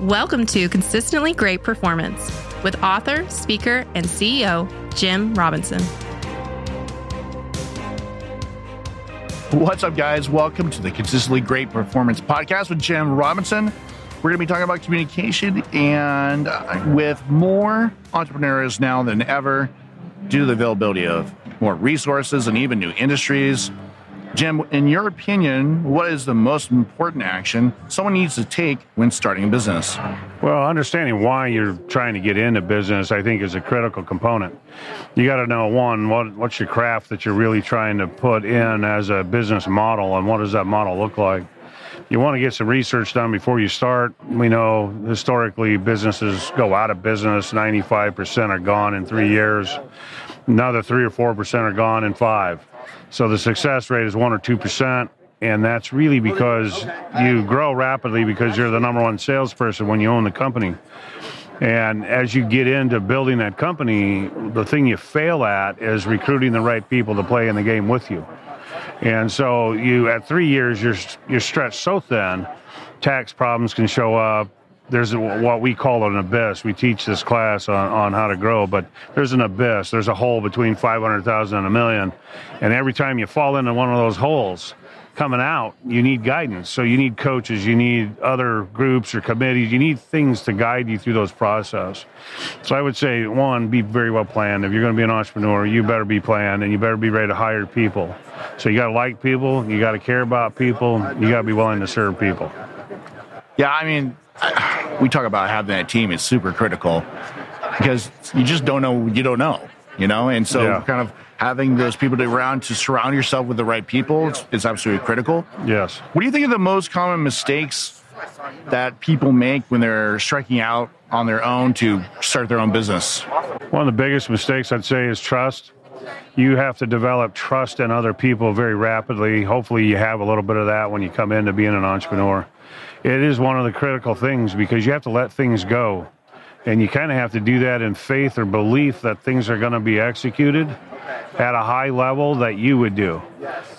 Welcome to Consistently Great Performance with author, speaker, and CEO Jim Robinson. What's up, guys? Welcome to the Consistently Great Performance Podcast with Jim Robinson. We're going to be talking about communication and uh, with more entrepreneurs now than ever due to the availability of more resources and even new industries. Jim, in your opinion, what is the most important action someone needs to take when starting a business? Well, understanding why you're trying to get into business, I think, is a critical component. You got to know one, what, what's your craft that you're really trying to put in as a business model, and what does that model look like? You want to get some research done before you start. We know historically businesses go out of business, 95% are gone in three years, another 3 or 4% are gone in five. So the success rate is 1 or 2%. And that's really because you grow rapidly because you're the number one salesperson when you own the company. And as you get into building that company, the thing you fail at is recruiting the right people to play in the game with you. And so you at three years you're you're stretched so thin, tax problems can show up. There's what we call an abyss. We teach this class on, on how to grow, but there's an abyss. There's a hole between 500,000 and a million. And every time you fall into one of those holes, coming out, you need guidance. So you need coaches, you need other groups or committees, you need things to guide you through those process. So I would say one, be very well planned. If you're going to be an entrepreneur, you better be planned and you better be ready to hire people. So you got to like people, you got to care about people, you got to be willing to serve people. Yeah, I mean, we talk about having that team is super critical because you just don't know you don't know, you know, and so yeah. kind of having those people around to surround yourself with the right people is, is absolutely critical. Yes. What do you think are the most common mistakes that people make when they're striking out on their own to start their own business? One of the biggest mistakes I'd say is trust. You have to develop trust in other people very rapidly. Hopefully, you have a little bit of that when you come into being an entrepreneur. It is one of the critical things because you have to let things go. And you kind of have to do that in faith or belief that things are going to be executed at a high level that you would do.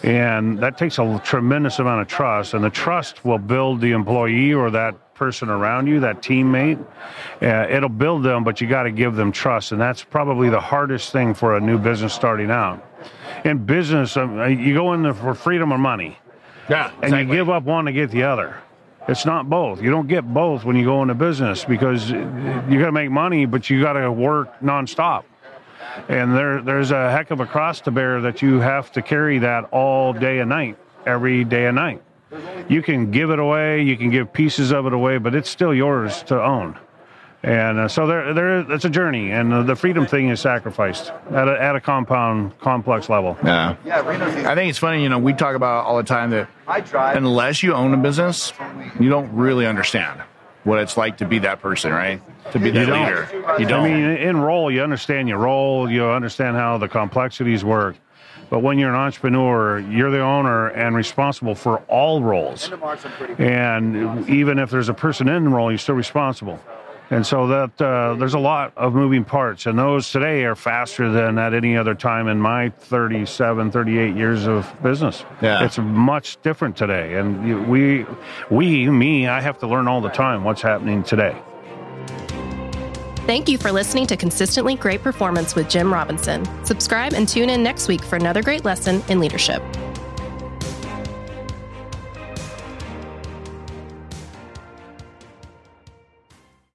And that takes a tremendous amount of trust. And the trust will build the employee or that person around you, that teammate. Uh, it'll build them, but you got to give them trust. And that's probably the hardest thing for a new business starting out. In business, um, you go in there for freedom or money. Yeah. Exactly. And you give up one to get the other. It's not both. You don't get both when you go into business because you got to make money, but you got to work nonstop and there there's a heck of a cross to bear that you have to carry that all day and night, every day and night. You can give it away, you can give pieces of it away, but it's still yours to own. And uh, so there, there, it's a journey, and uh, the freedom thing is sacrificed at a, at a compound, complex level. Yeah, I think it's funny. You know, we talk about all the time that unless you own a business, you don't really understand what it's like to be that person, right? To be that you leader. You don't. I mean, in role, you understand your role, you understand how the complexities work. But when you're an entrepreneur, you're the owner and responsible for all roles. And even if there's a person in the role, you're still responsible. And so that uh, there's a lot of moving parts, and those today are faster than at any other time in my 37, 38 years of business. Yeah. It's much different today, and you, we, we, me, I have to learn all the time what's happening today. Thank you for listening to Consistently Great Performance with Jim Robinson. Subscribe and tune in next week for another great lesson in leadership.